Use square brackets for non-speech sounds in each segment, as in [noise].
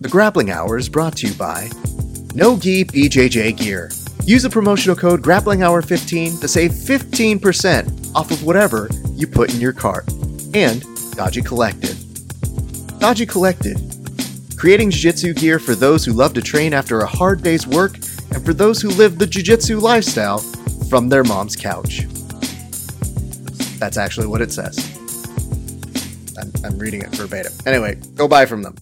The Grappling Hour is brought to you by No Gi BJJ Gear. Use the promotional code Grappling Hour 15 to save 15% off of whatever you put in your cart. And Dodgy Collective. Dodgy Collective, creating jiu-jitsu gear for those who love to train after a hard day's work and for those who live the jiu-jitsu lifestyle from their mom's couch. That's actually what it says. I'm, I'm reading it verbatim. Anyway, go buy from them.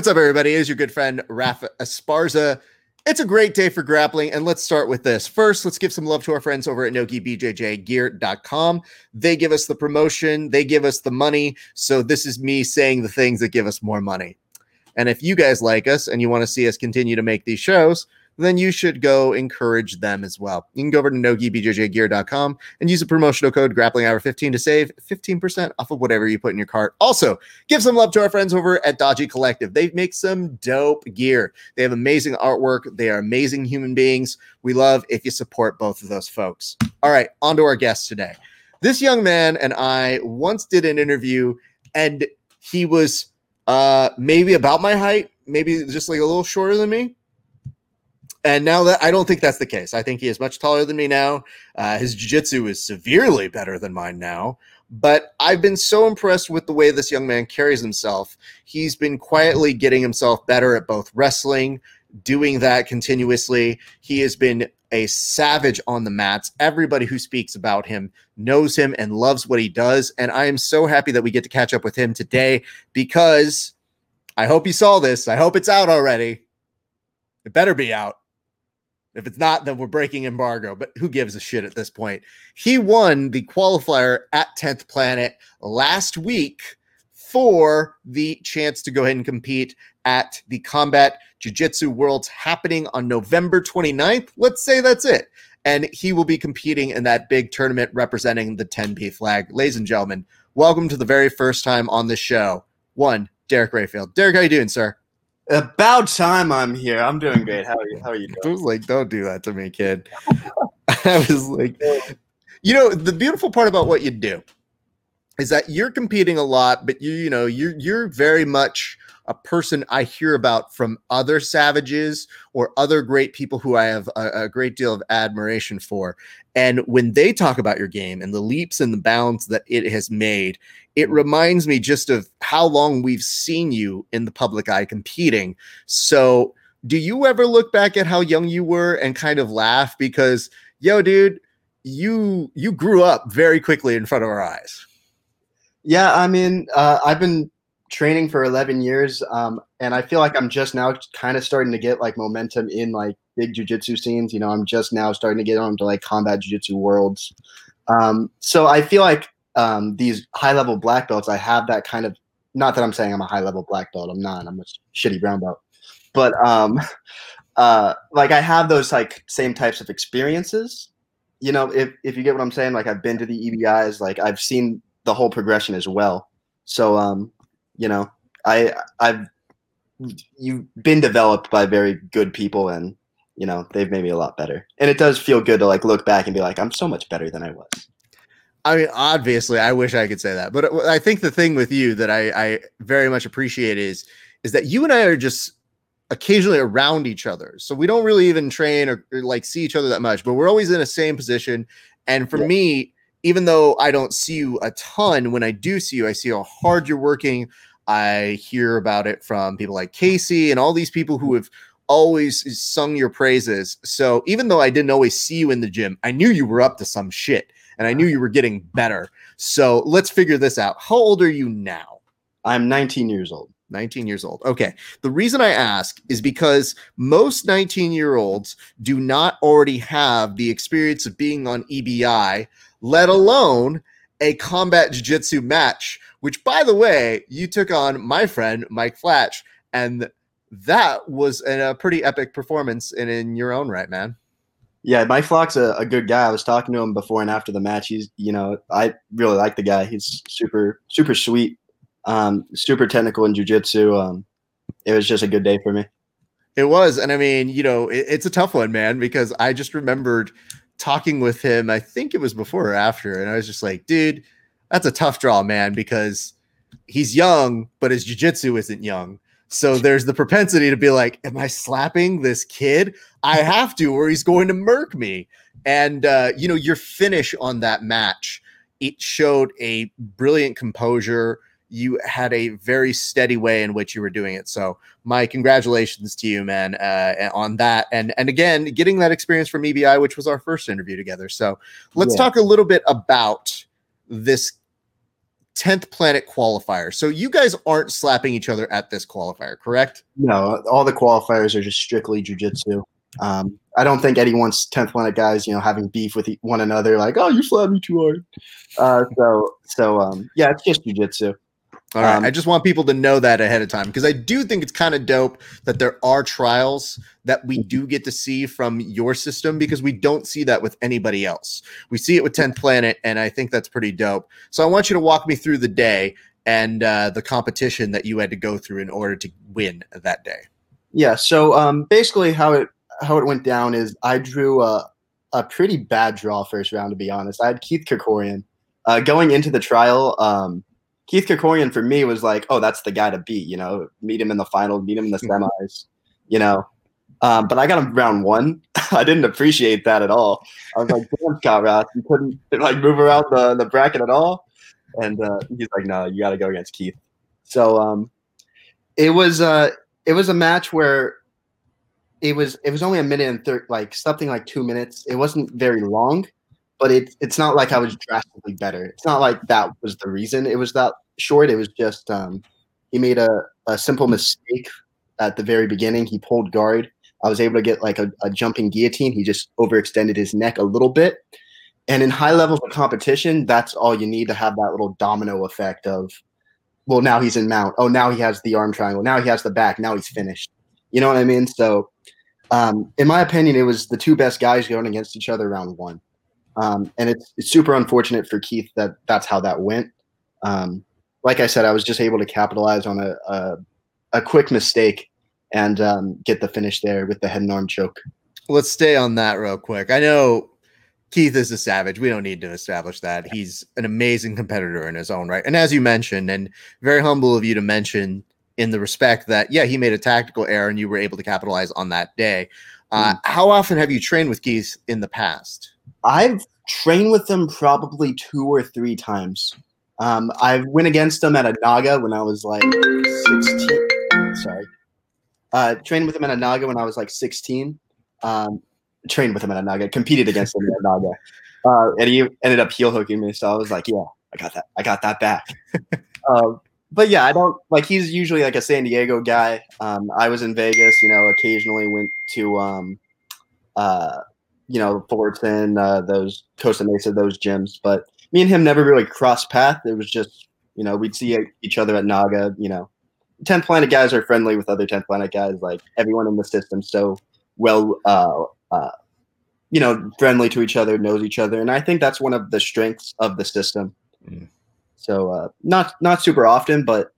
What's up, everybody? It is your good friend Rafa Esparza. It's a great day for grappling, and let's start with this. First, let's give some love to our friends over at NogiBJJGear.com. They give us the promotion, they give us the money. So, this is me saying the things that give us more money. And if you guys like us and you want to see us continue to make these shows, then you should go encourage them as well. You can go over to nogibjjgear.com and use the promotional code grapplinghour15 to save 15% off of whatever you put in your cart. Also, give some love to our friends over at Dodgy Collective. They make some dope gear. They have amazing artwork. They are amazing human beings. We love if you support both of those folks. All right, on to our guest today. This young man and I once did an interview, and he was uh, maybe about my height, maybe just like a little shorter than me and now that I don't think that's the case. I think he is much taller than me now. Uh, his jiu-jitsu is severely better than mine now. But I've been so impressed with the way this young man carries himself. He's been quietly getting himself better at both wrestling, doing that continuously. He has been a savage on the mats. Everybody who speaks about him knows him and loves what he does. And I am so happy that we get to catch up with him today because I hope you saw this. I hope it's out already. It better be out. If it's not, then we're breaking embargo. But who gives a shit at this point? He won the qualifier at 10th Planet last week for the chance to go ahead and compete at the Combat Jiu Jitsu Worlds happening on November 29th. Let's say that's it. And he will be competing in that big tournament representing the 10P flag. Ladies and gentlemen, welcome to the very first time on this show. One, Derek Rayfield. Derek, how you doing, sir? About time I'm here. I'm doing great. How are you? How are you [laughs] doing? I was like, don't do that to me, kid. [laughs] I was like, you know, the beautiful part about what you do is that you're competing a lot, but you, you know, you're you're very much a person I hear about from other savages or other great people who I have a, a, great deal of admiration for. And when they talk about your game and the leaps and the bounds that it has made, it reminds me just of how long we've seen you in the public eye competing. So, do you ever look back at how young you were and kind of laugh because, yo, dude, you you grew up very quickly in front of our eyes? Yeah, I mean, uh, I've been training for 11 years, um, and I feel like I'm just now kind of starting to get like momentum in like big jujitsu scenes. You know, I'm just now starting to get onto like combat jujitsu worlds. Um, so I feel like um, these high level black belts, I have that kind of. Not that I'm saying I'm a high level black belt. I'm not. I'm a shitty brown belt. But um, [laughs] uh, like I have those like same types of experiences. You know, if if you get what I'm saying, like I've been to the EBIs, like I've seen the whole progression as well. So um, you know, I I've you've been developed by very good people and you know they've made me a lot better and it does feel good to like look back and be like i'm so much better than i was I mean, obviously, I wish I could say that, but uh, I think the thing with you that I, I very much appreciate is is that you and I are just occasionally around each other, so we don't really even train or, or like see each other that much, but we're always in the same position. And for yeah. me, even though I don't see you a ton, when I do see you, I see how hard you're working. I hear about it from people like Casey and all these people who have always sung your praises. So even though I didn't always see you in the gym, I knew you were up to some shit and I knew you were getting better. So let's figure this out. How old are you now? I'm 19 years old. 19 years old. Okay. The reason I ask is because most 19 year olds do not already have the experience of being on EBI, let alone a combat jiu jitsu match, which, by the way, you took on my friend Mike Flatch. And that was a, a pretty epic performance in, in your own right, man. Yeah, Mike Flock's a, a good guy. I was talking to him before and after the match. He's, you know, I really like the guy. He's super, super sweet, um, super technical in jujitsu. Um, it was just a good day for me. It was, and I mean, you know, it, it's a tough one, man, because I just remembered talking with him. I think it was before or after, and I was just like, dude, that's a tough draw, man, because he's young, but his jujitsu isn't young. So there's the propensity to be like, Am I slapping this kid? I [laughs] have to, or he's going to murk me. And, uh, you know, your finish on that match, it showed a brilliant composure. You had a very steady way in which you were doing it. So, my congratulations to you, man, uh, on that. And and again, getting that experience from EBI, which was our first interview together. So, let's yeah. talk a little bit about this 10th planet qualifier. So you guys aren't slapping each other at this qualifier, correct? No, all the qualifiers are just strictly jujitsu. Um, I don't think anyone's 10th planet guys, you know, having beef with one another, like, oh, you slapped me too hard. Uh, so, so um, yeah, it's just jujitsu. All right. Um, I just want people to know that ahead of time because I do think it's kind of dope that there are trials that we do get to see from your system because we don't see that with anybody else. We see it with 10th Planet, and I think that's pretty dope. So I want you to walk me through the day and uh, the competition that you had to go through in order to win that day. Yeah. So um, basically, how it how it went down is I drew a a pretty bad draw first round. To be honest, I had Keith Krikorian uh, going into the trial. Um, Keith Krikorian for me was like, oh, that's the guy to beat. You know, meet him in the final, meet him in the mm-hmm. semis. You know, um, but I got him round one. [laughs] I didn't appreciate that at all. I was like, damn, Scott Ross, you couldn't like move around the, the bracket at all. And uh, he's like, no, you got to go against Keith. So um, it was uh, it was a match where it was it was only a minute and third, like something like two minutes. It wasn't very long, but it, it's not like I was drastically better. It's not like that was the reason it was that short. It was just um, he made a, a simple mistake at the very beginning. He pulled guard. I was able to get like a, a jumping guillotine. He just overextended his neck a little bit. And in high levels of competition, that's all you need to have that little domino effect of, well, now he's in mount. Oh, now he has the arm triangle. Now he has the back. Now he's finished. You know what I mean? So, um, in my opinion, it was the two best guys going against each other round one. Um, and it's, it's super unfortunate for Keith that that's how that went. Um, like I said, I was just able to capitalize on a, a, a quick mistake and um, get the finish there with the head and arm choke. Let's stay on that real quick. I know Keith is a savage. We don't need to establish that. He's an amazing competitor in his own right. And as you mentioned, and very humble of you to mention in the respect that, yeah, he made a tactical error and you were able to capitalize on that day. Uh, mm. How often have you trained with Keith in the past? I've trained with them probably two or three times. Um, I went against them at a Naga when I was like 16. Sorry. Uh, trained with them at a Naga when I was like 16. Um, trained with them at a Naga, competed against them at a Naga. [laughs] Uh, and he ended up heel hooking me. So I was like, yeah, I got that. I got that back. um, [laughs] but yeah, I don't like. He's usually like a San Diego guy. Um, I was in Vegas. You know, occasionally went to um, uh, you know, Fullerton, uh, those Costa Mesa, those gyms. But me and him never really crossed path. It was just, you know, we'd see each other at Naga. You know, 10th Planet guys are friendly with other 10th Planet guys. Like everyone in the system, so well, uh, uh, you know, friendly to each other, knows each other, and I think that's one of the strengths of the system. Mm. So uh, not not super often, but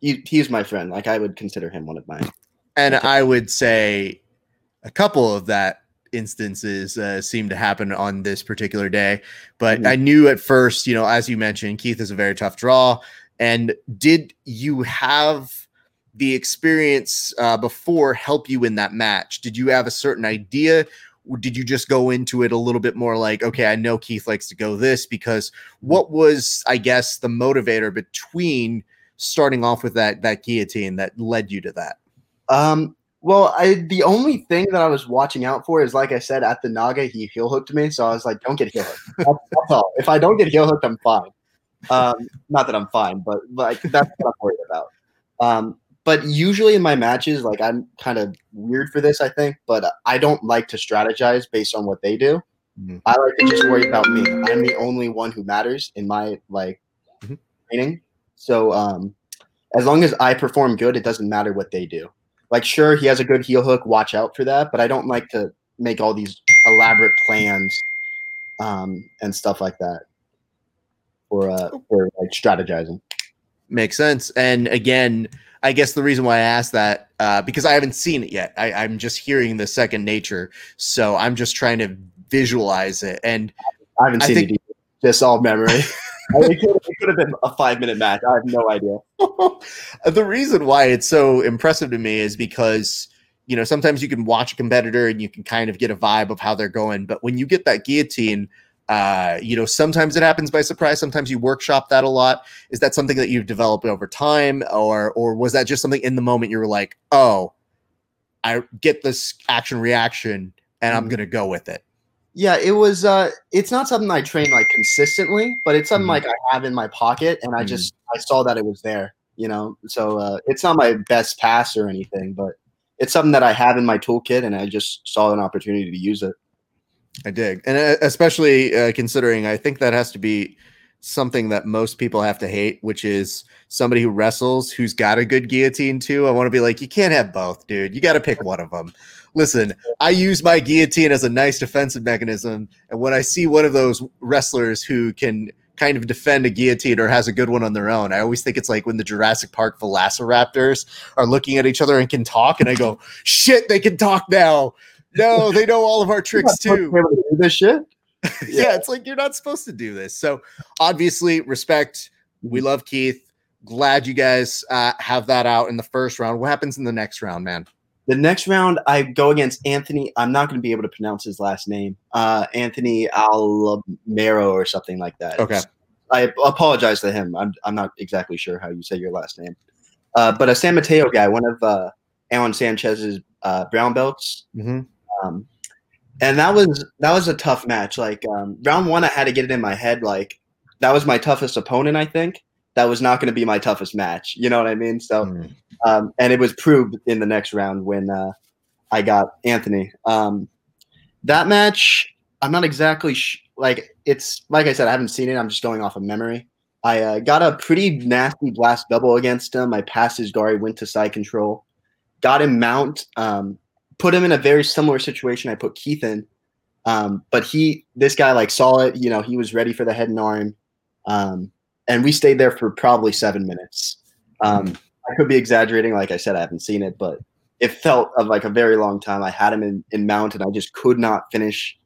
he, he's my friend. Like I would consider him one of mine. And I would say a couple of that instances uh, seem to happen on this particular day. But mm-hmm. I knew at first, you know, as you mentioned, Keith is a very tough draw. And did you have the experience uh, before help you in that match? Did you have a certain idea? did you just go into it a little bit more like, okay, I know Keith likes to go this because what was, I guess, the motivator between starting off with that that guillotine that led you to that? Um, well, I the only thing that I was watching out for is like I said at the Naga, he heel hooked me, so I was like, don't get heel hooked. That's, that's all. If I don't get heel hooked, I'm fine. Um, not that I'm fine, but like that's what I'm worried about. Um, but usually in my matches, like I'm kind of weird for this, I think, but I don't like to strategize based on what they do. Mm-hmm. I like to just worry about me. I'm the only one who matters in my like mm-hmm. training. So um, as long as I perform good, it doesn't matter what they do. Like sure he has a good heel hook, watch out for that, but I don't like to make all these elaborate plans um, and stuff like that for uh, for like strategizing. Makes sense. And again, I guess the reason why I asked that uh, because I haven't seen it yet. I, I'm just hearing the second nature, so I'm just trying to visualize it. And I haven't I seen think- it either. Just all memory. [laughs] could, it could have been a five minute match. I have no idea. [laughs] the reason why it's so impressive to me is because you know sometimes you can watch a competitor and you can kind of get a vibe of how they're going but when you get that guillotine uh you know sometimes it happens by surprise sometimes you workshop that a lot is that something that you've developed over time or or was that just something in the moment you were like oh i get this action reaction and i'm Mhm. gonna go with it Yeah, it was. uh It's not something I train like consistently, but it's something Mhm. like I have in my pocket, and I Mhm. just I saw that it was there. You know, so uh it's not my best pass or anything, but it's something that I have in my toolkit, and I just saw an opportunity to use it. I dig, and uh, especially uh, considering I think that has to be something that most people have to hate, which is somebody who wrestles who's got a good guillotine too. I want to be like, you can't have both, dude. You got to pick one of them. Listen, I use my guillotine as a nice defensive mechanism, and when I see one of those wrestlers who can kind of defend a guillotine or has a good one on their own, I always think it's like when the Jurassic Park Velociraptors are looking at each other and can talk, and I go, shit, they can talk now. No, they know all of our tricks too to do this shit. [laughs] yeah, it's like you're not supposed to do this. So obviously, respect. We Mm-hmm. love Keith. Glad you guys uh, have that out in the first round. What happens in the next round, man? The next round, I go against Anthony. I'm not going to be able to pronounce his last name. Uh, Anthony Almero or something like that. Okay. I apologize to him. I'm I'm not exactly sure how you say your last name. Uh, but a San Mateo guy, one of uh, Alan Sanchez's uh, brown belts. Mm-hmm. Um, and that was that was a tough match. Like um, round one, I had to get it in my head. Like that was my toughest opponent. I think that was not going to be my toughest match. You know what I mean? So Mm. Um, and it was proved in the next round when uh, I got Anthony. Um, that match, I'm not exactly sh- like it's like I said, I haven't seen it. I'm just going off of memory. I uh, got a pretty nasty blast double against him. I passed his guard, went to side control, got him mount, um, put him in a very similar situation I put Keith in. Um, but he, this guy, like saw it. You know, he was ready for the head and arm, um, and we stayed there for probably seven minutes. Um, I could be exaggerating. Like I said, I haven't seen it, but it felt of like a very long time. I had him in, in mount, and I just could not finish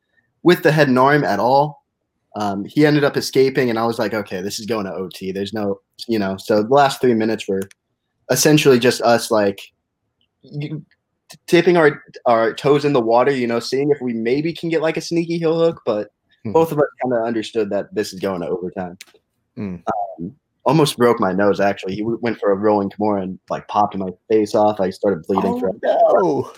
with the head and arm at all. Um, he ended up escaping, and I was like, okay, this is going to OT. There's no, you know. So the last three minutes were essentially just us like you, tipping our our toes in the water, you know, seeing if we maybe can get like a sneaky heel hook. But Hmm. both of us kind of understood that this is going to overtime. Hmm. Um, almost broke my nose actually. He went for a rolling Kimura and like popped my face off. I started bleeding. for no.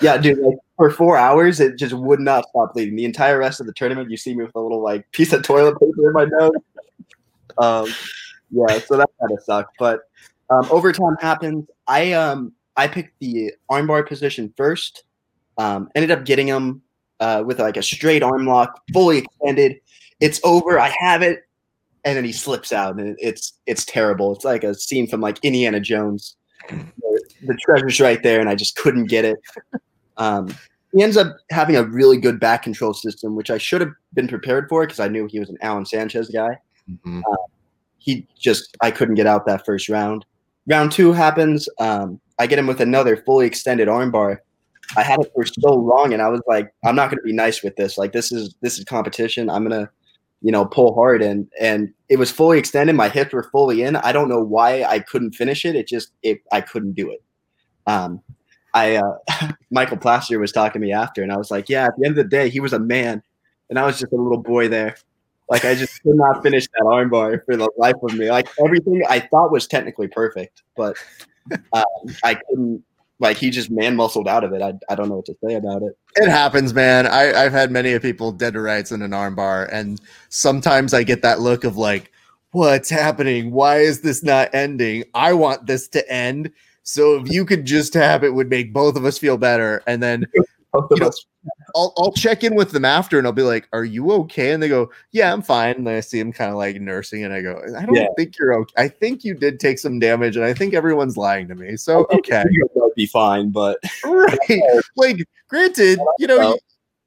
yeah, dude. Like for four hours, it just would not stop bleeding. The entire rest of the tournament, you see me with a little like piece of toilet paper in my nose. Um, yeah, so that kind of sucked. But um, overtime happens. I um I picked the armbar position first. Um, ended up getting him uh, with like a straight arm lock, fully extended. It's over. I have it, and then he slips out, and it's it's terrible. It's like a scene from like Indiana Jones. The, treasure's right there, and I just couldn't get it. Um, he ends up having a really good back control system, which I should have been prepared for because I knew he was an Alan Sanchez guy. Mhm. He just I couldn't get out that first round. Round two happens. Um, I get him with another fully extended armbar. I had it for so long, and I was like, I'm not going to be nice with this. Like this is this is competition. I'm gonna, you know, pull hard, and and it was fully extended. My hips were fully in. I don't know why I couldn't finish it. It just it I couldn't do it. Um, I uh, [laughs] Michael Plaster was talking to me after, and I was like, yeah. At the end of the day, he was a man, and I was just a little boy there. Like I just could not finish that armbar for the life of me. Like everything I thought was technically perfect, but um, I couldn't. Like he just man muscled out of it. I, I don't know what to say about it. It happens, man. I, I've had many of people dead to rights in an armbar, and sometimes I get that look of like, "What's happening? Why is this not ending? I want this to end." So if you could just have it, would make both of us feel better. And then Both of You know, us. I'll I'll check in with them after and I'll be like, "Are you okay?" And they go, "Yeah, I'm fine." And I see them kind of like nursing, and I go, "I don't Yeah. think you're okay. I think you did take some damage, and I think everyone's lying to me." So okay, You might be fine, but [laughs] right? [laughs] Like, granted, you know, you,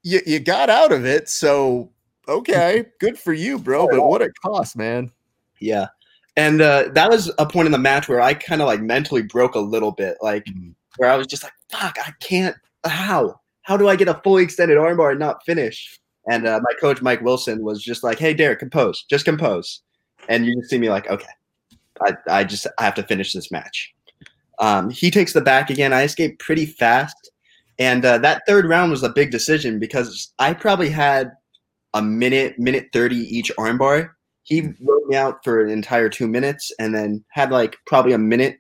you you got out of it, so okay, good for you, bro. But what it cost, man? yeah. And uh, that was a point in the match where I kind of like mentally broke a little bit, like Mhm. where I was just like, "Fuck, I can't. How? How do I get a fully extended armbar and not finish?" And uh, my coach Mike Wilson was just like, "Hey, Derek, compose, just compose." And you just see me like, "Okay, I, I just I have to finish this match." Um, he takes the back again. I escaped pretty fast, and uh, that third round was a big decision because I probably had a minute, minute thirty each armbar. He rode me out for an entire two minutes, and then had like probably a minute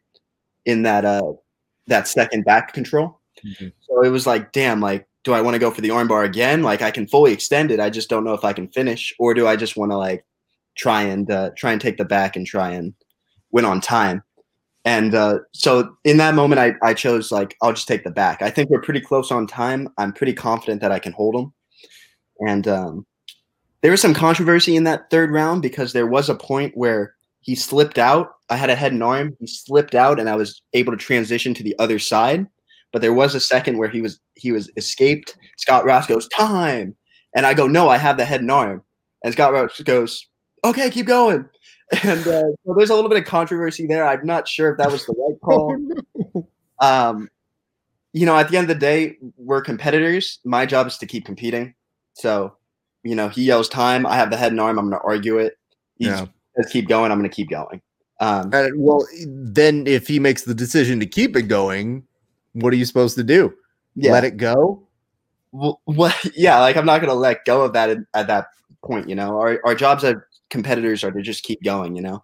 in that uh that second back control. Mhm. So it was like, damn, like, do I want to go for the armbar again? Like, I can fully extend it. I just don't know if I can finish, or do I just want to like try and uh, try and take the back and try and win on time? And uh, so in that moment, I, I chose like I'll just take the back. I think we're pretty close on time. I'm pretty confident that I can hold him. And um, there was some controversy in that third round because there was a point where he slipped out. I had a head and arm. He slipped out, and I was able to transition to the other side. But there was a second where he was he was escaped. Scott Ross goes time, and I go no, I have the head and arm. And Scott Ross goes okay, keep going. [laughs] And uh, so there's a little bit of controversy there. I'm not sure if that was the right [laughs] call. um, you know, at the end of the day, we're competitors. My job is to keep competing. So, you know, he yells time. I have the head and arm. I'm going to argue it. He Yeah. says keep going. I'm going to keep going. Um, Uh, well, then if he makes the decision to keep it going, what are you supposed to do? yeah. Let it go? Well, what? [laughs] Yeah, like I'm not going to let go of that at, at that point. You know, our our jobs as competitors are to just keep going. You know.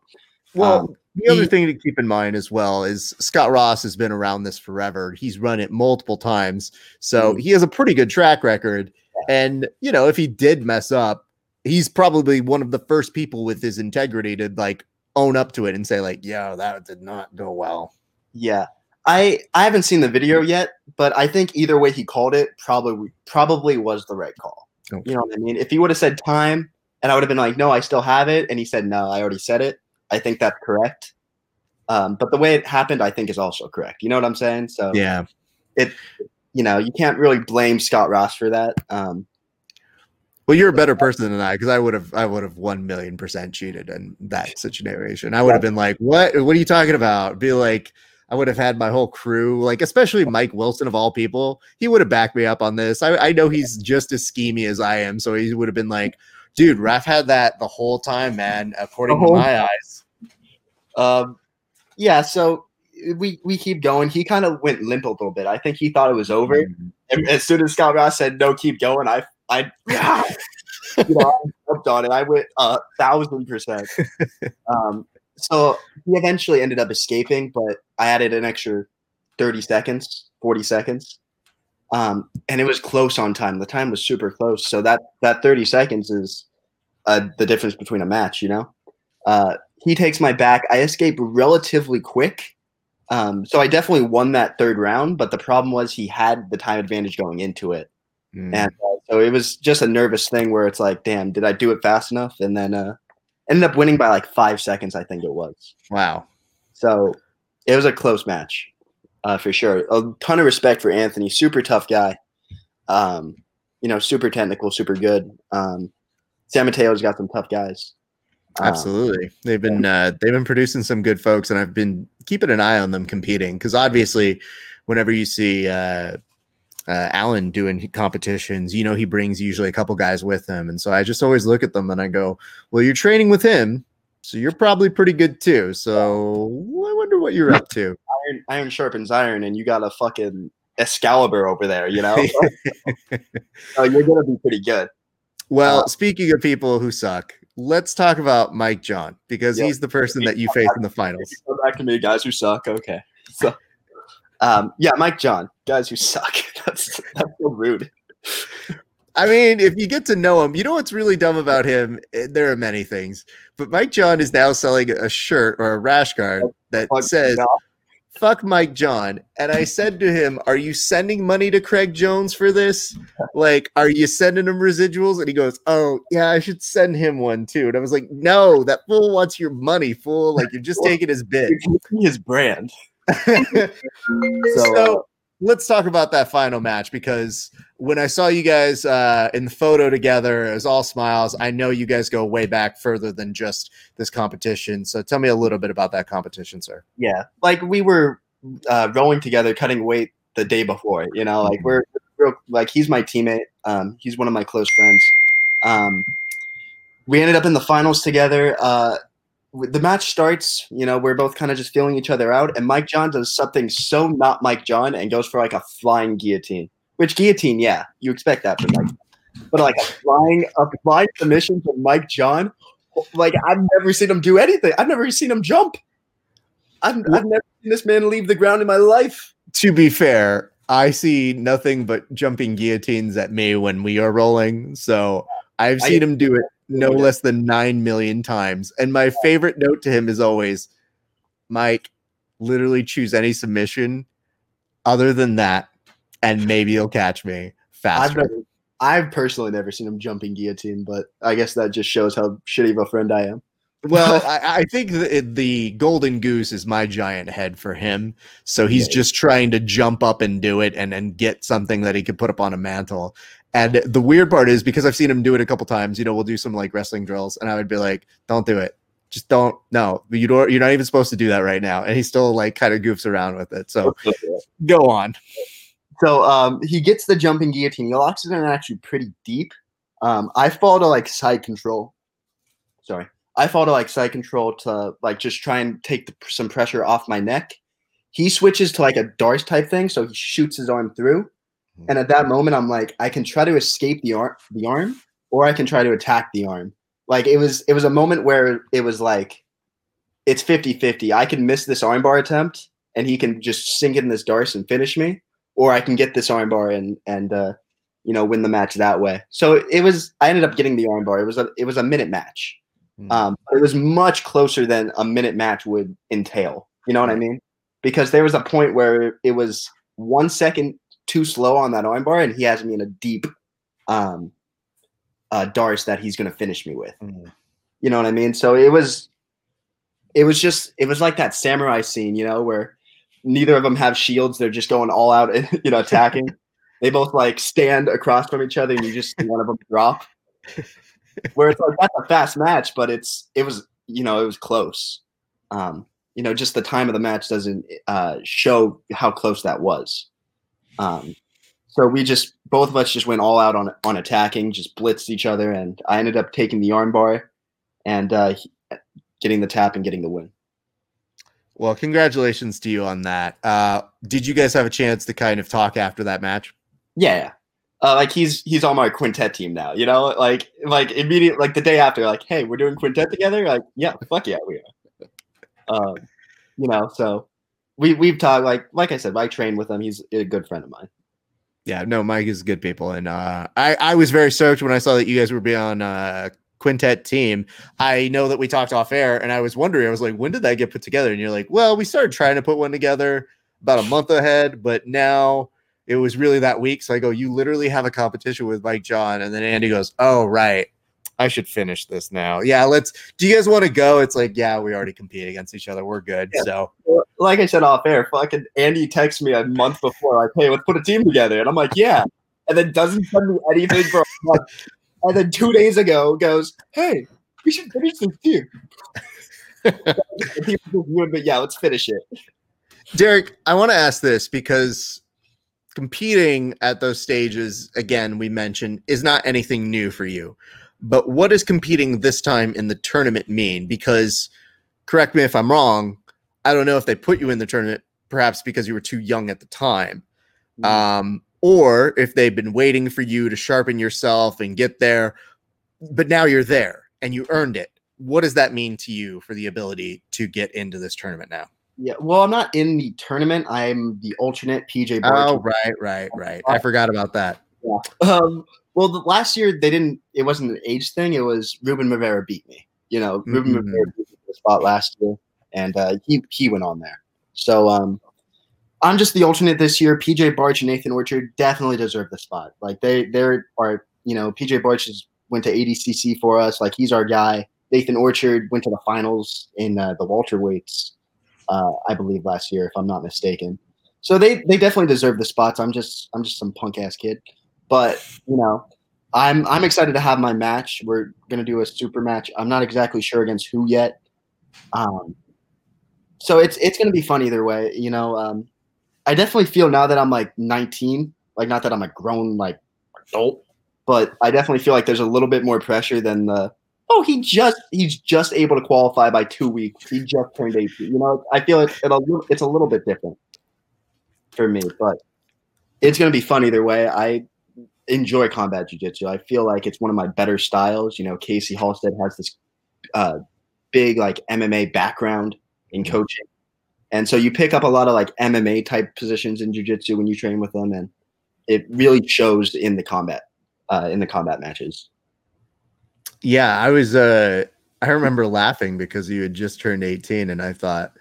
Well, Um, the other he- thing to keep in mind as well is Scott Ross has been around this forever. He's run it multiple times. So Mhm. he has a pretty good track record. And, you know, if he did mess up, he's probably one of the first people with his integrity to like own up to it and say, like, yo, that did not go well. Yeah. I I haven't seen the video yet, but I think either way he called it probably probably was the right call. Okay. You know what I mean? If he would have said time and I would have been like, "No, I still have it," and he said, "No, I already said it." I think that's correct. Um, but the way it happened, I think, is also correct. You know what I'm saying? So Yeah. It you know, you can't really blame Scott Ross for that. Um, Well, you're a better person than I because I would have I would have one million percent cheated in that situation. I would have been like, "What? What are you talking about?" Be like, I would have had my whole crew, like especially Mike Wilson of all people. He would have backed me up on this. I, I know he's just as schemy as I am, so he would have been like, "Dude, Raf had that the whole time, man." According to my eyes, um, yeah. So we we keep going. He kind of went limp a little bit. I think he thought it was over. And as soon as Scott Ross said no, keep going, I I [laughs] you know, I jumped on it. I went a thousand percent. [laughs] Um, so he eventually ended up escaping, but I added an extra thirty seconds, forty seconds, um, and it was close on time. The time was super close. So that that thirty seconds is uh, the difference between a match. You know, uh, he takes my back. I escape relatively quick. Um, so I definitely won that third round, but the problem was he had the time advantage going into it. Mm. And uh, so it was just a nervous thing where it's like, damn, did I do it fast enough? And then uh, ended up winning by like five seconds, I think it was. wow. So it was a close match uh, for sure. A ton of respect for Anthony. Super tough guy. Um, you know, super technical, super good. Um, San Mateo's got some tough guys. Um, Absolutely. They've been uh, they've been producing some good folks, and I've been keeping an eye on them competing because obviously, whenever you see uh, uh, Alan doing competitions, you know he brings usually a couple guys with him, and so I just always look at them and I go, "Well, you're training with him, so you're probably pretty good too." So I wonder what you're up to. iron, iron sharpens iron, and you got a fucking Excalibur over there, you know? so [laughs] [laughs] you're going to be pretty good. Well, Uh, speaking of people who suck, let's talk about Mike John because Yeah. he's the person that you face in the finals. Come back to me, guys who suck. Okay. [laughs] So, um, yeah, Mike John, guys who suck. [laughs] That's that's so rude. I mean, if you get to know him, you know what's really dumb about him? Eh, There are many things, but Mike John is now selling a shirt or a rash guard that Fuck says fuck Mike John. And I said to him, Are you sending money to Craig Jones for this? Like, are you sending him residuals? And he goes, Oh, yeah, I should send him one too. And I was like, No, that fool wants your money, fool. Like, you're just [laughs] taking his bit. His brand. [laughs] so, So, let's talk about that final match because when I saw you guys uh, in the photo together, it was all smiles. I know you guys go way back further than just this competition. So tell me a little bit about that competition, sir. yeah, like we were uh, rowing together, cutting weight the day before. You know, like we're, we're like he's my teammate. Um, he's one of my close friends. Um, we ended up in the finals together. Uh, the match starts. You know, we're both kind of just feeling each other out, and Mike John does something so not Mike John and goes for like a flying guillotine. Which guillotine, yeah, you expect that from Mike. But like a flying a flying submission from Mike John, like I've never seen him do anything. I've never seen him jump. I've, I've never seen this man leave the ground in my life. To be fair, I see nothing but jumping guillotines at me when we are rolling. So I've I- seen him do it no less than nine million times. And my favorite note to him is always, Mike, literally choose any submission other than that, and maybe you'll catch me I've never, I've personally never seen him jumping guillotine, but I guess that just shows how shitty of a friend I am. well, [laughs] I, I think the, the golden goose is my giant head for him. So he's Yeah. just trying to jump up and do it and, and get something that he could put up on a mantle. And the weird part is because I've seen him do it a couple times, you know, we'll do some like wrestling drills and I would be like, don't do it. Just don't. No, you don't. You're not even supposed to do that right now. And he still like kind of goofs around with it. So [laughs] go on. So um, he gets the jumping guillotine. He locks it in actually pretty deep. Um, I fall to like side control. Sorry, I fall to like side control to like just try and take the, some pressure off my neck. He switches to like a Darce type thing, so he shoots his arm through. And at that moment, I'm like, I can try to escape the arm, the arm, or I can try to attack the arm. Like it was, it was a moment where it was like, it's 50-50. I can miss this armbar attempt, and he can just sink in this Darce and finish me or I can get this armbar and and uh, you know win the match that way. So it was. I ended up getting the armbar. It was a it was a minute match. Hmm. Um, it was much closer than a minute match would entail. You know what I mean? Because there was a point where it was one second too slow on that armbar, and he has me in a deep um, uh, Darce that he's going to finish me with. Mm. You know what I mean? So it was, it was just, it was like that samurai scene, you know, where neither of them have shields; they're just going all out, and [laughs] you know, attacking. they both like stand across from each other, and you just see one of them drop. [laughs] Where it's like that's a fast match, but it's it was you know it was close. Um, you know, just the time of the match doesn't uh, show how close that was. Um, so we just both of us just went all out on on attacking, just blitzed each other, and I ended up taking the armbar and uh, getting the tap and getting the win. Well, congratulations to you on that. Uh, did you guys have a chance to kind of talk after that match? Yeah, yeah. Uh, like he's he's on my quintet team now. You know, like like immediate like the day after, like, hey, we're doing quintet together. Like, yeah, fuck yeah, we are. [laughs] Um, you know, so we we've talked like like I said, I train with him. He's a good friend of mine. Yeah, no, Mike is good people, and uh, I I was very stoked when I saw that you guys were be on uh, quintet team. I know that we talked off air, and I was wondering, I was like, when did that get put together? And you're like, well, we started trying to put one together about a month ahead, but now it was really that week. So I go, you literally have a competition with Mike John, and then Andy goes, oh right, I should finish this now. Yeah, let's. Do you guys want to go? It's like, yeah, we already compete against each other. We're good. Yeah. So Like I said off air, fucking Andy texts me a month before, like, hey, let's put a team together, and I'm like, yeah, and then doesn't send me anything for a [laughs] month, and then two days ago goes, hey, we should finish this team. And people just ruined, but yeah, let's finish it. Derek, I want to ask this because competing at those stages, again, we mentioned, is not anything new for you. But what does competing this time in the tournament mean? Because, correct me if I'm wrong, I don't know if they put you in the tournament perhaps because you were too young at the time, um, or if they've been waiting for you to sharpen yourself and get there. But now you're there and you earned it. What does that mean to you for the ability to get into this tournament now? Yeah, well, I'm not in the tournament. I'm the alternate PJ. Oh, right, right, right. I forgot about that. Um, well, the last year they didn't. It wasn't an age thing. It was Ruben Rivera beat me. You know, Ruben Mhm. Rivera beat me the spot last year, and uh, he he went on there. So um, I'm just the alternate this year. PJ Barch and Nathan Orchard definitely deserve the spot. Like they they are you know PJ Barch has went to ADCC for us. Like he's our guy. Nathan Orchard went to the finals in uh, the welterweights, uh, I believe last year, if I'm not mistaken. So they they definitely deserve the spots. I'm just I'm just some punk ass kid, but you know I'm I'm excited to have my match. We're gonna do a super match. I'm not exactly sure against who yet. Um, so it's it's gonna be fun either way. You know, um, I definitely feel now that I'm like 19, like not that I'm a grown like adult, but I definitely feel like there's a little bit more pressure than the oh he just he's just able to qualify by two weeks. He just turned 18. You know, I feel like it'll, it's a little bit different for me, but it's gonna be fun either way. I enjoy combat jiu-jitsu. I feel like it's one of my better styles. You know, Casey Halstead has this uh, big like MMA background in coaching. And so you pick up a lot of like MMA type positions in jiu-jitsu when you train with them and it really shows in the combat uh, in the combat matches. Yeah, I was uh I remember laughing because you had just turned 18 and I thought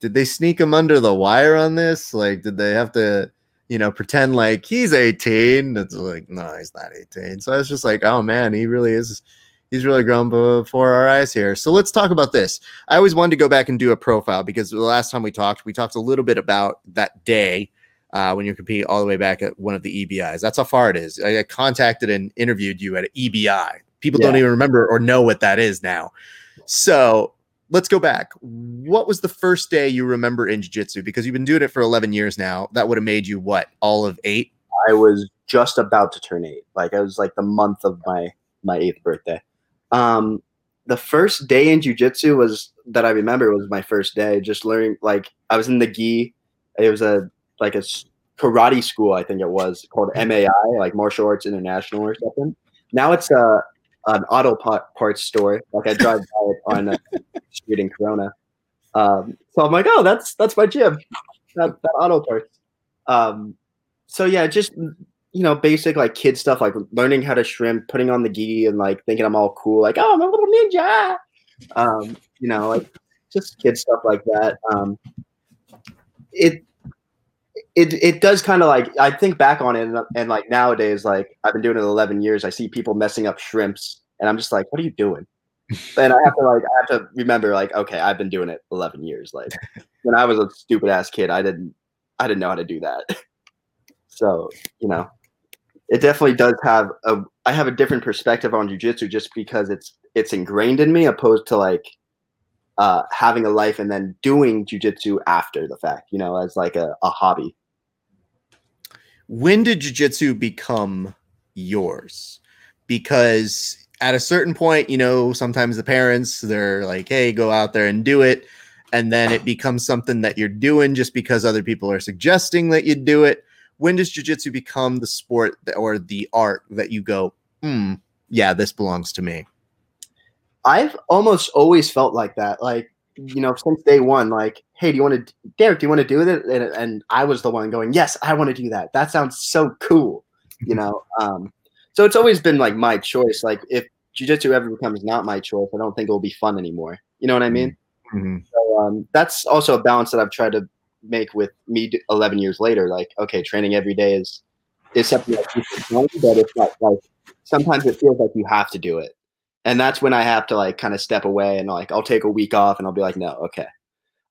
did they sneak him under the wire on this? Like did they have to you know, pretend like he's 18. It's like, no, he's not 18. So I was just like, oh man, he really is. He's really grown before our eyes here. So let's talk about this. I always wanted to go back and do a profile because the last time we talked, we talked a little bit about that day uh, when you compete all the way back at one of the EBIs. That's how far it is. I contacted and interviewed you at EBI. People yeah. don't even remember or know what that is now. So let's go back. What was the first day you remember in jiu-jitsu? Because you've been doing it for 11 years now. That would have made you what? All of 8? I was just about to turn 8. Like I was like the month of my my 8th birthday. Um the first day in jiu-jitsu was that I remember was my first day just learning like I was in the gi. It was a like a karate school I think it was called MAI like Martial Arts International or something. Now it's a an auto parts store. Like I drive by it on a [laughs] street in Corona. Um, so I'm like, oh, that's that's my gym. That, that auto parts. Um, so yeah, just you know, basic like kid stuff, like learning how to shrimp, putting on the gi, and like thinking I'm all cool, like oh, I'm a little ninja. Um, you know, like just kid stuff like that. Um, it it it does kind of like I think back on it and, and, like nowadays like I've been doing it 11 years I see people messing up shrimps and I'm just like what are you doing? [laughs] And I have to like I have to remember like okay I've been doing it 11 years like [laughs] when I was a stupid ass kid I didn't I didn't know how to do that. [laughs] So you know it definitely does have a I have a different perspective on jujitsu just because it's it's ingrained in me opposed to like uh, having a life and then doing jujitsu after the fact, you know, as like a, a hobby when did jiu-jitsu become yours? Because at a certain point you know sometimes the parents they're like hey go out there and do it. And then it becomes something that you're doing just because other people are suggesting that you do it. When does jiu-jitsu become the sport or the art that you go hmm yeah this belongs to me. I've almost always felt like that. Like you know, since day one, like, hey, do you want to, Derek, do you want to do it? And, and I was the one going, yes, I want to do that. That sounds so cool, you [laughs] know. Um, so it's always been like my choice. Like, if jujitsu ever becomes not my choice, I don't think it will be fun anymore. You know what I mean? Mm-hmm. So um, that's also a balance that I've tried to make with me 11 years later. Like, okay, training every day is is something that fun, but it's not like sometimes it feels like you have to do it and that's when I have to like kind of step away and like I'll take a week off and I'll be like, no, okay.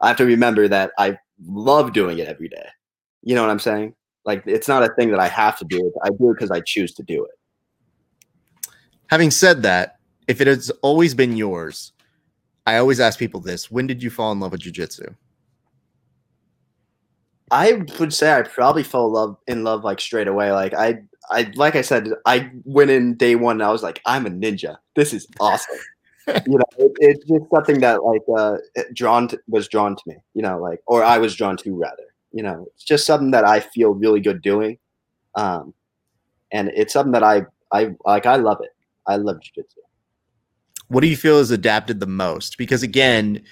I have to remember that I love doing it every day. You know what I'm saying? Like it's not a thing that I have to do. I do it because I choose to do it. Having said that, if it has always been yours, I always ask people this: When did you fall in love with jujitsu? I would say I probably fell in love in love like straight away. Like I I like I said, I went in day one and I was like, I'm a ninja. This is awesome. [laughs] you know, it, it's just something that like uh, drawn to, was drawn to me. You know, like or I was drawn to rather. You know, it's just something that I feel really good doing, um, and it's something that I I like. I love it. I love jiu-jitsu. What do you feel is adapted the most? Because again,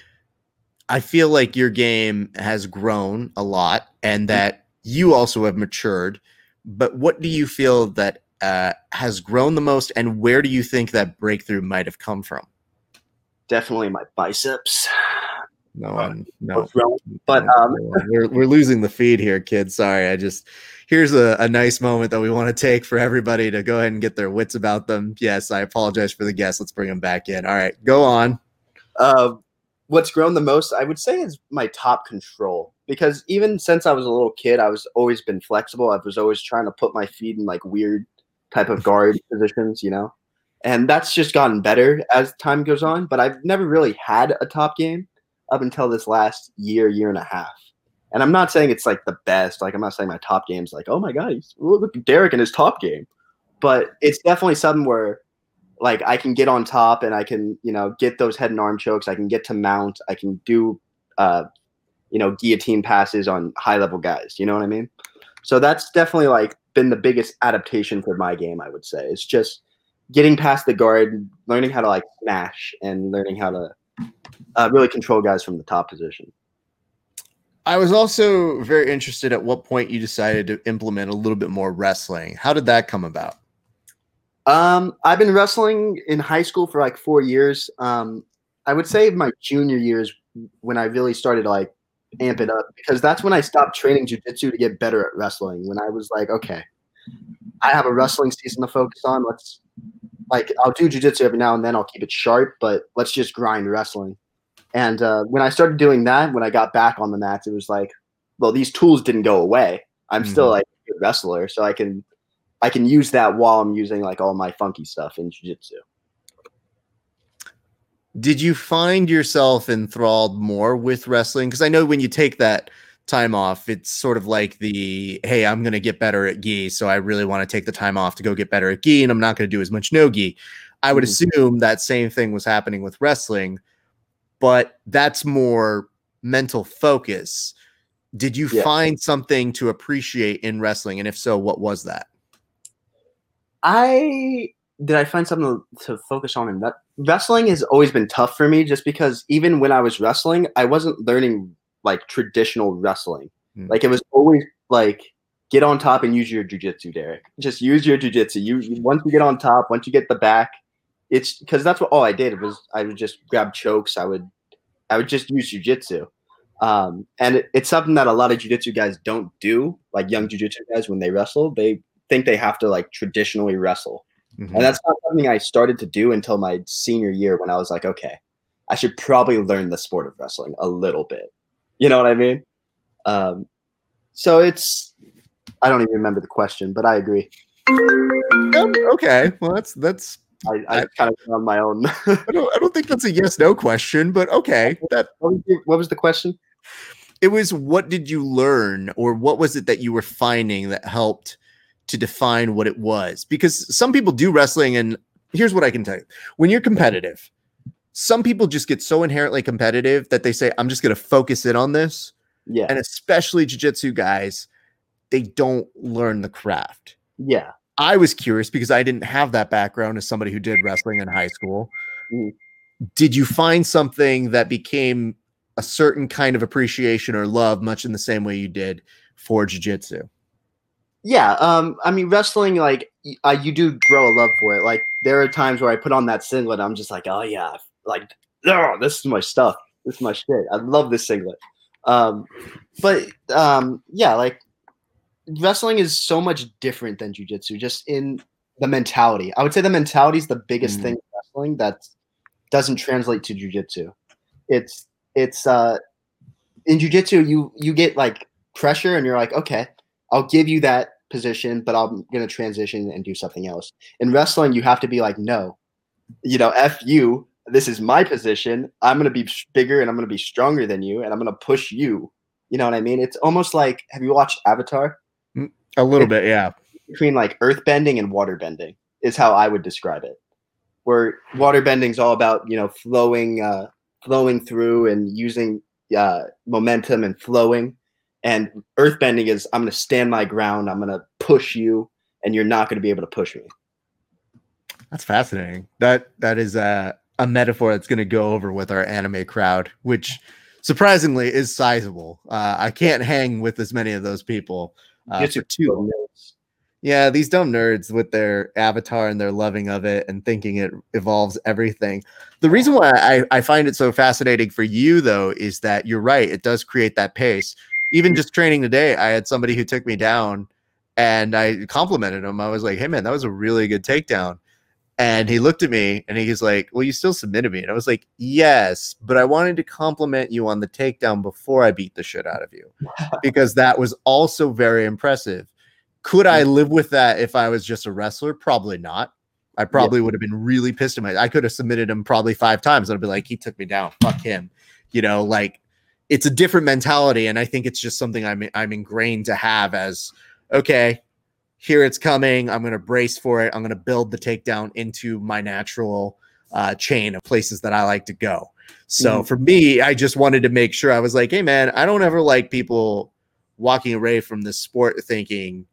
I feel like your game has grown a lot, and that you also have matured but what do you feel that uh, has grown the most, and where do you think that breakthrough might have come from? Definitely my biceps. No one, no. But um, we're we're losing the feed here, kids. Sorry, I just here's a, a nice moment that we want to take for everybody to go ahead and get their wits about them. Yes, I apologize for the guests. Let's bring them back in. All right, go on. Uh, what's grown the most, I would say, is my top control. Because even since I was a little kid, I was always been flexible. I was always trying to put my feet in like weird type of guard [laughs] positions, you know. And that's just gotten better as time goes on. But I've never really had a top game up until this last year, year and a half. And I'm not saying it's like the best. Like I'm not saying my top game's like, oh my god, he's, look at Derek in his top game. But it's definitely something where like I can get on top and I can, you know, get those head and arm chokes. I can get to mount. I can do, uh, you know, guillotine passes on high level guys. You know what I mean? So that's definitely like been the biggest adaptation for my game. I would say it's just getting past the guard, learning how to like smash, and learning how to uh, really control guys from the top position. I was also very interested at what point you decided to implement a little bit more wrestling. How did that come about? Um, I've been wrestling in high school for like four years. Um, I would say my junior years when I really started like amp it up because that's when I stopped training jujitsu to get better at wrestling. When I was like, okay, I have a wrestling season to focus on. Let's like I'll do jujitsu every now and then. I'll keep it sharp, but let's just grind wrestling. And uh, when I started doing that, when I got back on the mats, it was like, well, these tools didn't go away. I'm mm-hmm. still like a wrestler, so I can I can use that while I'm using like all my funky stuff in jiu-jitsu. Did you find yourself enthralled more with wrestling? Because I know when you take that time off, it's sort of like the hey, I'm going to get better at gi, so I really want to take the time off to go get better at gi, and I'm not going to do as much no gi. I would mm-hmm. assume that same thing was happening with wrestling but that's more mental focus. Did you yeah. find something to appreciate in wrestling? And if so, what was that? I did I find something to, focus on in that wrestling has always been tough for me just because even when I was wrestling, I wasn't learning like traditional wrestling. Mm. Like it was always like get on top and use your jujitsu, Derek. Just use your jujitsu. You, once you get on top, once you get the back, it's because that's what all I did was I would just grab chokes. I would I would just use jujitsu. Um, and it, it's something that a lot of jujitsu guys don't do. Like young jujitsu guys, when they wrestle, they think they have to like traditionally wrestle, mm-hmm. and that's not something I started to do until my senior year when I was like, okay, I should probably learn the sport of wrestling a little bit. You know what I mean? Um, so it's I don't even remember the question, but I agree. okay, well that's that's I, I, kind of on my own. [laughs] I, don't, I don't think that's a yes no question, but okay. That what was, the, what was the question? It was what did you learn, or what was it that you were finding that helped to define what it was? Because some people do wrestling, and here's what I can tell you: when you're competitive, some people just get so inherently competitive that they say, "I'm just going to focus in on this." Yeah, and especially jiu-jitsu guys, they don't learn the craft. Yeah, I was curious because I didn't have that background as somebody who did wrestling in high school. Mm. Did you find something that became a certain kind of appreciation or love, much in the same way you did for jujitsu? Yeah, um, I mean, wrestling, like uh, you do grow a love for it. Like there are times where I put on that singlet, I'm just like, oh yeah, like oh, this is my stuff. This is my shit. I love this singlet. Um, but um, yeah, like wrestling is so much different than jujitsu, just in the mentality. I would say the mentality is the biggest mm. thing in wrestling that doesn't translate to jujitsu. It's it's uh in jujitsu you you get like pressure and you're like, okay, I'll give you that position, but I'm gonna transition and do something else. In wrestling, you have to be like, no, you know, f you. This is my position. I'm gonna be bigger and I'm gonna be stronger than you, and I'm gonna push you. You know what I mean? It's almost like have you watched Avatar? A little bit, yeah. Between like earth bending and water bending is how I would describe it. Where water bending is all about you know flowing, uh, flowing through and using uh, momentum and flowing, and earthbending is I'm going to stand my ground. I'm going to push you, and you're not going to be able to push me. That's fascinating. That that is a a metaphor that's going to go over with our anime crowd, which surprisingly is sizable. Uh, I can't hang with as many of those people. Uh, two. Yeah, these dumb nerds with their avatar and their loving of it and thinking it evolves everything. The reason why I, I find it so fascinating for you, though, is that you're right. It does create that pace. Even just training today, I had somebody who took me down and I complimented him. I was like, hey, man, that was a really good takedown. And he looked at me and he's like, well, you still submitted me. And I was like, yes, but I wanted to compliment you on the takedown before I beat the shit out of you [laughs] because that was also very impressive could I live with that if I was just a wrestler? Probably not. I probably yeah. would have been really pissed at my. I could have submitted him probably five times. I'd be like, he took me down. Fuck him. You know, like it's a different mentality, and I think it's just something I'm I'm ingrained to have as okay. Here it's coming. I'm going to brace for it. I'm going to build the takedown into my natural uh, chain of places that I like to go. So mm. for me, I just wanted to make sure I was like, hey man, I don't ever like people walking away from this sport thinking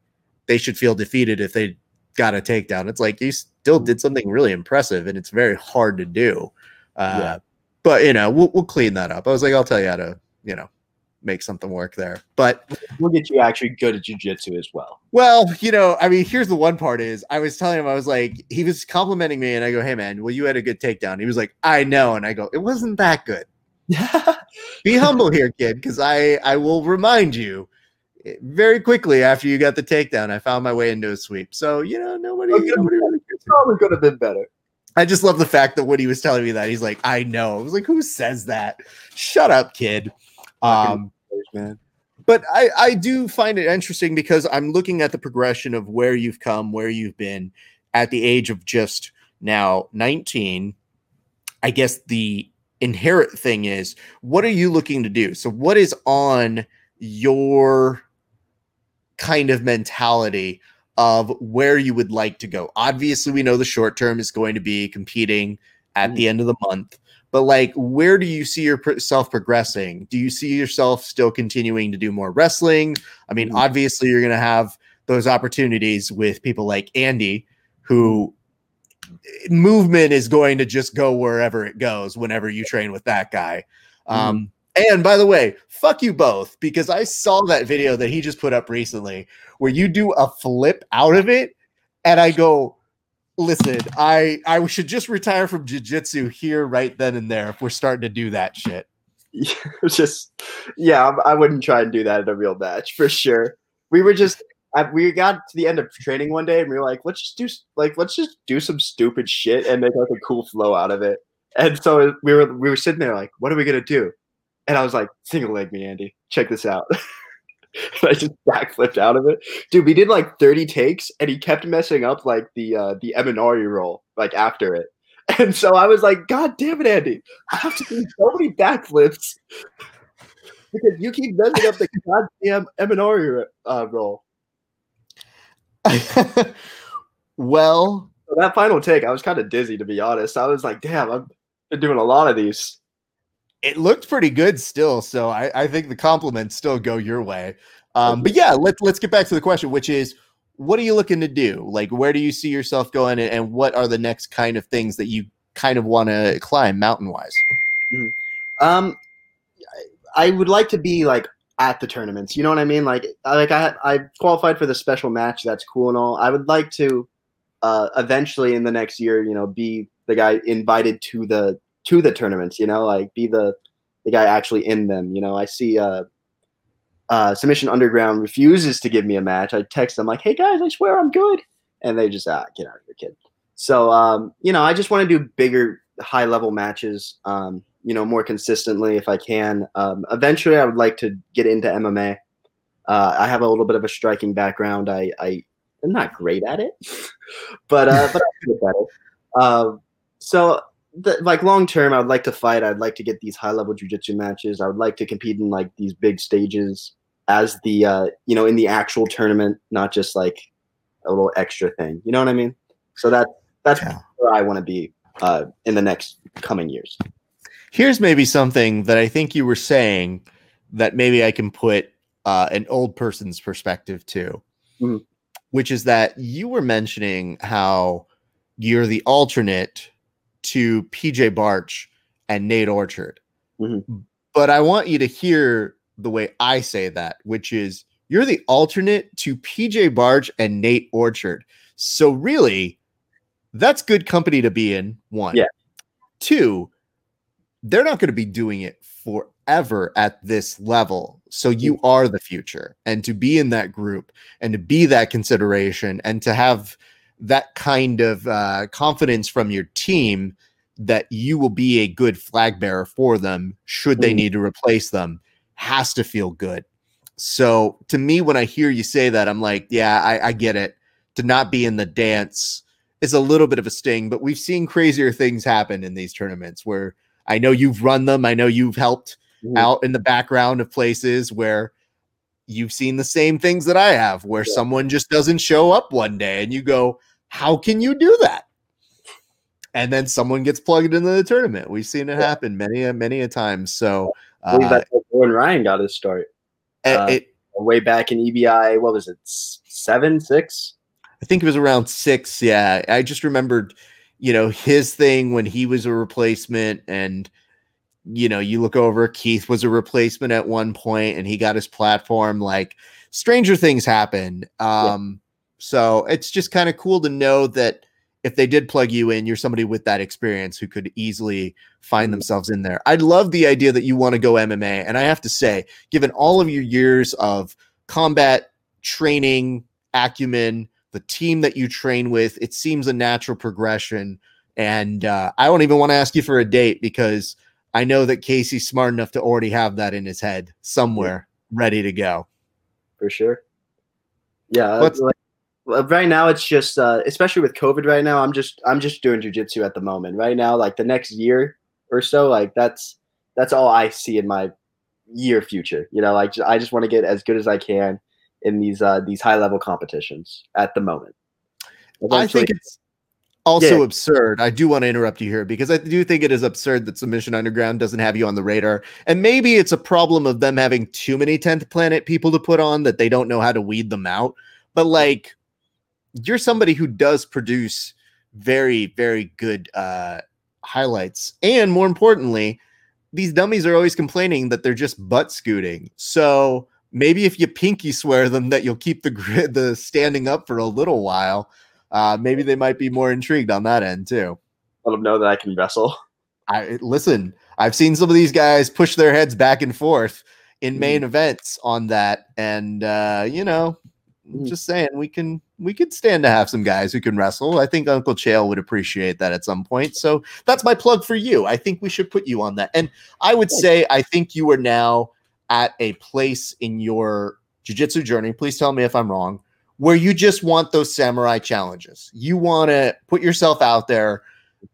they should feel defeated if they got a takedown. It's like you still did something really impressive, and it's very hard to do. Uh, yeah. But you know, we'll we'll clean that up. I was like, I'll tell you how to, you know, make something work there. But we'll get you actually good at jujitsu as well. Well, you know, I mean, here's the one part is I was telling him, I was like, he was complimenting me, and I go, Hey man, well, you had a good takedown. He was like, I know. And I go, It wasn't that good. [laughs] Be humble here, kid, because I I will remind you very quickly after you got the takedown, I found my way into a sweep. So you know, nobody, okay, nobody really probably could have been better. I just love the fact that when he was telling me that, he's like, "I know." I was like, "Who says that?" Shut up, kid. Um, man. But I, I do find it interesting because I'm looking at the progression of where you've come, where you've been at the age of just now 19. I guess the inherent thing is, what are you looking to do? So, what is on your kind of mentality of where you would like to go. Obviously, we know the short term is going to be competing at the mm. end of the month, but like, where do you see yourself progressing? Do you see yourself still continuing to do more wrestling? I mean, mm-hmm. obviously, you're going to have those opportunities with people like Andy, who mm. movement is going to just go wherever it goes whenever you train with that guy. Mm-hmm. Um, and by the way, fuck you both because I saw that video that he just put up recently where you do a flip out of it, and I go, listen, I I should just retire from jujitsu here right then and there if we're starting to do that shit. [laughs] Just, yeah, I wouldn't try and do that in a real match for sure. We were just, uh, we got to the end of training one day and we were like, let's just do like let's just do some stupid shit and make like a cool flow out of it. And so we were we were sitting there like, what are we gonna do? And I was like, single leg me, Andy. Check this out. [laughs] [laughs] I just backflipped out of it. Dude, we did like 30 takes and he kept messing up like the uh the Imanari roll, like after it. [laughs] And so I was like, God damn it, Andy. I have to do so many backflips [laughs] because you keep messing up the goddamn Imanari uh, roll. well, so that final take, I was kind of dizzy to be honest. I was like, damn, I've been doing a lot of these it looked pretty good still. So I, I think the compliments still go your way. Um, but yeah, let's let's get back to the question, which is what are you looking to do? Like where do you see yourself going and, and what are the next kind of things that you kind of want to climb mountain wise? Mm-hmm. Um I would like to be like at the tournaments. You know what I mean? Like like I I qualified for the special match, that's cool and all. I would like to uh eventually in the next year, you know, be the guy invited to the to the tournaments, you know, like be the the guy actually in them. You know, I see uh, uh, Submission Underground refuses to give me a match. I text them like, "Hey guys, I swear I'm good," and they just ah, get out of here, kid. So um, you know, I just want to do bigger, high level matches. Um, you know, more consistently if I can. Um, eventually, I would like to get into MMA. Uh, I have a little bit of a striking background. I, I am not great at it, [laughs] but uh, but I get better. Uh, so the, like long term, I would like to fight. I'd like to get these high level jujitsu matches. I would like to compete in like these big stages as the uh, you know in the actual tournament, not just like a little extra thing. You know what I mean? So that that's yeah. where I want to be uh, in the next coming years. Here's maybe something that I think you were saying that maybe I can put uh, an old person's perspective to, mm-hmm. which is that you were mentioning how you're the alternate to PJ Barch and Nate Orchard. Mm-hmm. But I want you to hear the way I say that, which is you're the alternate to PJ Barch and Nate Orchard. So really, that's good company to be in. One. Yeah. Two, they're not going to be doing it forever at this level. So you Mm-hmm. are the future. And to be in that group and to be that consideration and to have that kind of uh, confidence from your team that you will be a good flag bearer for them should they Mhm. need to replace them has to feel good. So to me, when I hear you say that, I'm like, yeah, I, I get it. To not be in the dance is a little bit of a sting, but we've seen crazier things happen in these tournaments where I know you've run them. I know you've helped Mhm. out in the background of places where you've seen the same things that I have, where Yeah. someone just doesn't show up one day and you go, How can you do that? And then someone gets plugged into the tournament. We've seen it Yeah. happen many, a many a time. So I believe uh, that's Gordon Ryan got his start uh, it, way back in EBI. What was it? Seven, six? I think it was around six. Yeah. I just remembered, you know, his thing when he was a replacement and you know, you look over, Keith was a replacement at one point and he got his platform. Like stranger things happen. Um, so it's just kind of cool to know that if they did plug you in, you're somebody with that experience who could easily find Mhm. themselves in there. I love the idea that you want to go MMA. And I have to say, given all of your years of combat training, acumen, the team that you train with, it seems a natural progression. And uh, I don't even want to ask you for a date because I know that Casey's smart enough to already have that in his head somewhere ready to go. for sure. Yeah, What's- like, right now it's just, uh, especially with COVID right now. I'm just, I'm just doing jujitsu at the moment. Right now, like the next year or so, like that's that's all I see in my year future. You know, like I just want to get as good as I can in these uh, these high level competitions at the moment. I think it's also Yeah. absurd. I do want to interrupt you here because I do think it is absurd that Submission Underground doesn't have you on the radar. And maybe it's a problem of them having too many 10th planet people to put on that they don't know how to weed them out. But like, you're somebody who does produce very, very good uh, highlights. And more importantly, these dummies are always complaining that they're just butt scooting. So maybe if you pinky swear them that you'll keep the grid, the standing up for a little while, uh, maybe they might be more intrigued on that end too. let them know that I can wrestle. I listen. I've seen some of these guys push their heads back and forth in Mm. main events on that, and uh, you know, I'm Mm. just saying we can we could stand to have some guys who can wrestle. I think Uncle Chael would appreciate that at some point. So that's my plug for you. I think we should put you on that, and I would say I think you are now at a place in your jiu-jitsu journey. Please tell me if I'm wrong. Where you just want those samurai challenges. You want to put yourself out there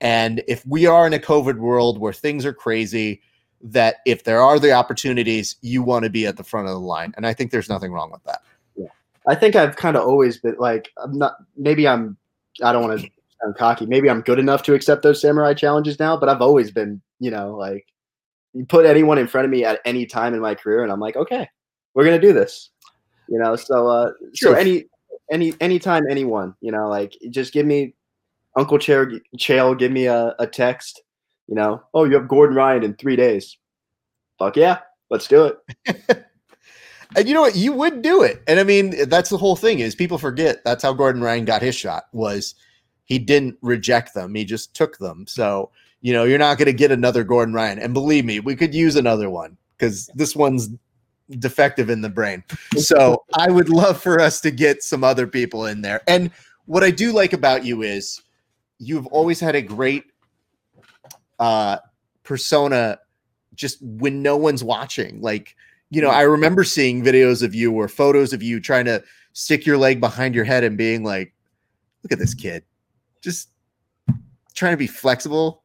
and if we are in a COVID world where things are crazy, that if there are the opportunities, you want to be at the front of the line. And I think there's nothing wrong with that. I think I've kind of always been like I'm not. Maybe I'm. I don't want to sound cocky. Maybe I'm good enough to accept those samurai challenges now. But I've always been, you know, like you put anyone in front of me at any time in my career, and I'm like, okay, we're gonna do this. You know, so uh, so any any anytime anyone, you know, like just give me Uncle Chair Chael, give me a, a text. You know, oh, you have Gordon Ryan in three days. Fuck yeah, let's do it. [laughs] And you know what? You would do it. And I mean, that's the whole thing is people forget that's how Gordon Ryan got his shot was he didn't reject them. He just took them. So, you know, you're not going to get another Gordon Ryan. And believe me, we could use another one because this one's defective in the brain. [laughs] So I would love for us to get some other people in there. And what I do like about you is you've always had a great uh persona just when no one's watching. Like, you know, I remember seeing videos of you or photos of you trying to stick your leg behind your head and being like, look at this kid. Just trying to be flexible.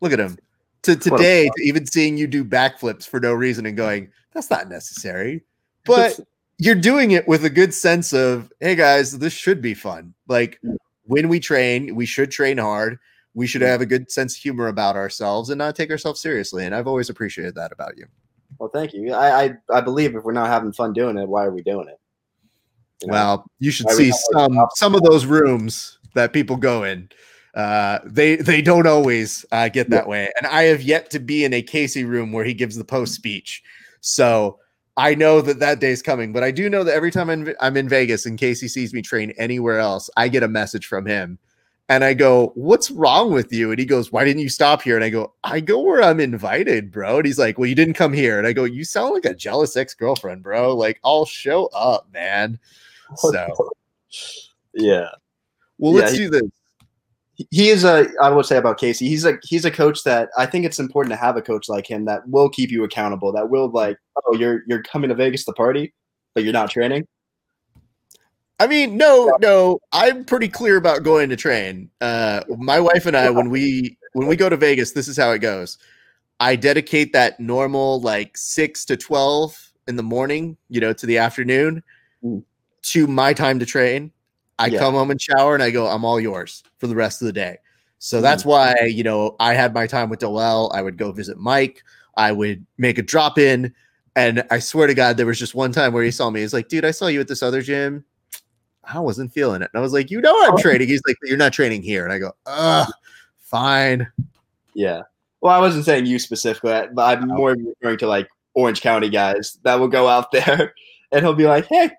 Look at him. To today, to even seeing you do backflips for no reason and going, that's not necessary. But you're doing it with a good sense of, hey guys, this should be fun. Like when we train, we should train hard. We should have a good sense of humor about ourselves and not take ourselves seriously. And I've always appreciated that about you. Well, thank you. I, I I believe if we're not having fun doing it, why are we doing it? You know? Well, you should Why see some some of those rooms that people go in. Uh, they they don't always uh, get that way, and I have yet to be in a Casey room where he gives the post speech. So I know that that day's coming, but I do know that every time I'm, I'm in Vegas and Casey sees me train anywhere else, I get a message from him. And I go, What's wrong with you? And he goes, Why didn't you stop here? And I go, I go where I'm invited, bro. And he's like, Well, you didn't come here. And I go, You sound like a jealous ex girlfriend, bro. Like, I'll show up, man. So, [laughs] yeah. Well, Yeah, let's he- do this. he is a i would say about casey he's a he's a coach that i think it's important to have a coach like him that will keep you accountable that will like oh you're you're coming to vegas to party but you're not training I mean, no, no, I'm pretty clear about going to train. Uh, my wife and I, when we when we go to Vegas, this is how it goes. I dedicate that normal like six to twelve in the morning, you know, to the afternoon, Mm. to my time to train. I Yeah. come home and shower, and I go, I'm all yours for the rest of the day. So Mm. that's why you know I had my time with Doel. I would go visit Mike. I would make a drop in, and I swear to God, there was just one time where he saw me. He's like, "Dude, I saw you at this other gym." I wasn't feeling it. And I was like, you know, I'm training. He's like, you're not training here. And I go, ugh, fine. yeah well i wasn't saying you specifically but i'm more referring to like orange county guys that will go out [laughs] there and he'll be like hey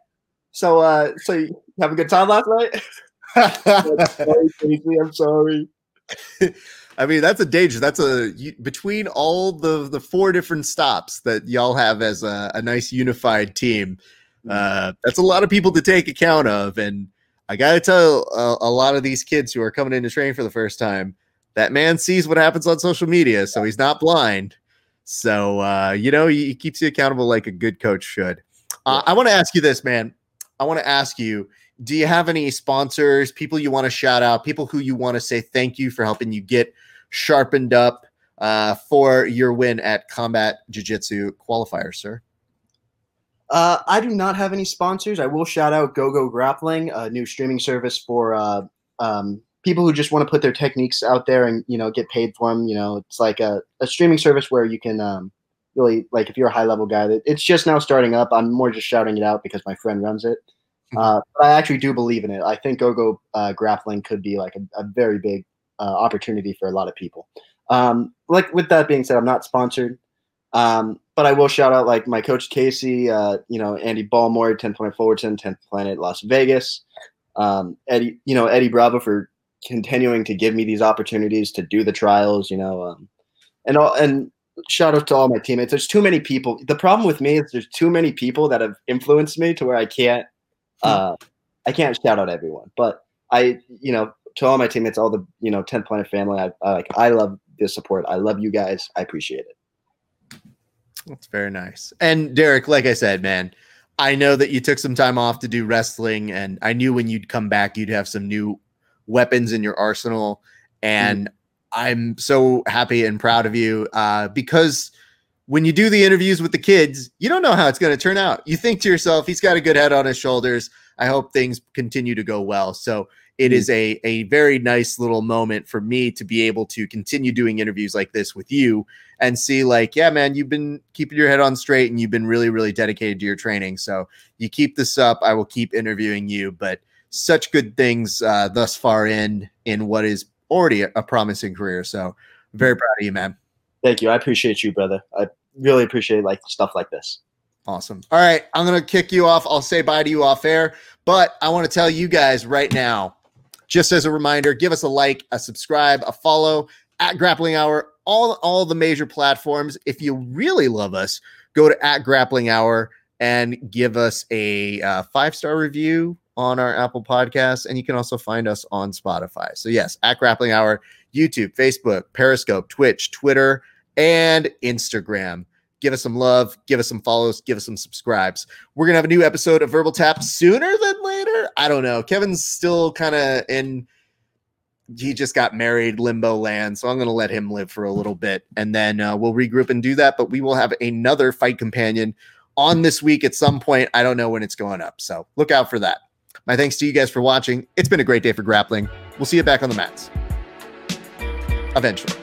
so uh so you have a good time last night [laughs] [laughs] i'm sorry I mean, that's a danger. That's a you, between all the the four different stops that y'all have as a, a nice unified team. Uh, that's a lot of people to take account of, and I got to tell a, a lot of these kids who are coming in to train for the first time, that man sees what happens on social media, so he's not blind. So uh, you know, he, he keeps you accountable like a good coach should. Uh, I want to ask you this, man. I want to ask you do you have any sponsors, people you want to shout out, people who you want to say thank you for helping you get sharpened up uh, for your win at Combat Jiu Jitsu qualifier, sir? Uh, I do not have any sponsors. I will shout out GoGo Grappling, a new streaming service for uh, um, people who just want to put their techniques out there and you know get paid for them. You know, it's like a, a streaming service where you can um, really like if you're a high level guy. that- It's just now starting up. I'm more just shouting it out because my friend runs it. Uh, but I actually do believe in it. I think GoGo uh, Grappling could be like a, a very big uh, opportunity for a lot of people. Um, like with that being said, I'm not sponsored. Um, but I will shout out like my coach Casey, uh, you know, Andy Ballmore, 10 Planet Fullerton, 10th Planet Las Vegas, um, Eddie, you know, Eddie Bravo for continuing to give me these opportunities to do the trials, you know, um, and all, and shout out to all my teammates. There's too many people. The problem with me is there's too many people that have influenced me to where I can't, uh, I can't shout out everyone, but I, you know, to all my teammates, all the, you know, 10th Planet family, I, I like, I love the support. I love you guys. I appreciate it. That's very nice. And Derek, like I said, man, I know that you took some time off to do wrestling, and I knew when you'd come back, you'd have some new weapons in your arsenal. And I'm so happy and proud of you uh, because when you do the interviews with the kids, you don't know how it's going to turn out. You think to yourself, he's got a good head on his shoulders. I hope things continue to go well. So it Mm. is a, a very nice little moment for me to be able to continue doing interviews like this with you and see like yeah man you've been keeping your head on straight and you've been really really dedicated to your training so you keep this up i will keep interviewing you but such good things uh, thus far in in what is already a, a promising career so very proud of you man Thank you. I appreciate you, brother. I really appreciate like stuff like this. Awesome. All right. I'm going to kick you off. I'll say bye to you off air, but I want to tell you guys right now, just as a reminder, give us a like, a subscribe, a follow at Grappling Hour, all, all the major platforms. If you really love us, go to at Grappling Hour and give us a uh, five star review on our Apple Podcasts. And you can also find us on Spotify. So, yes, at Grappling Hour, YouTube, Facebook, Periscope, Twitch, Twitter, and Instagram give us some love, give us some follows, give us some subscribes. We're gonna have a new episode of Verbal Tap sooner than later. I don't know. Kevin's still kind of in. He just got married, limbo land, so I'm gonna let him live for a little bit, and then uh, we'll regroup and do that. But we will have another fight companion on this week at some point. I don't know when it's going up, so look out for that. My thanks to you guys for watching. It's been a great day for grappling. We'll see you back on the mats eventually.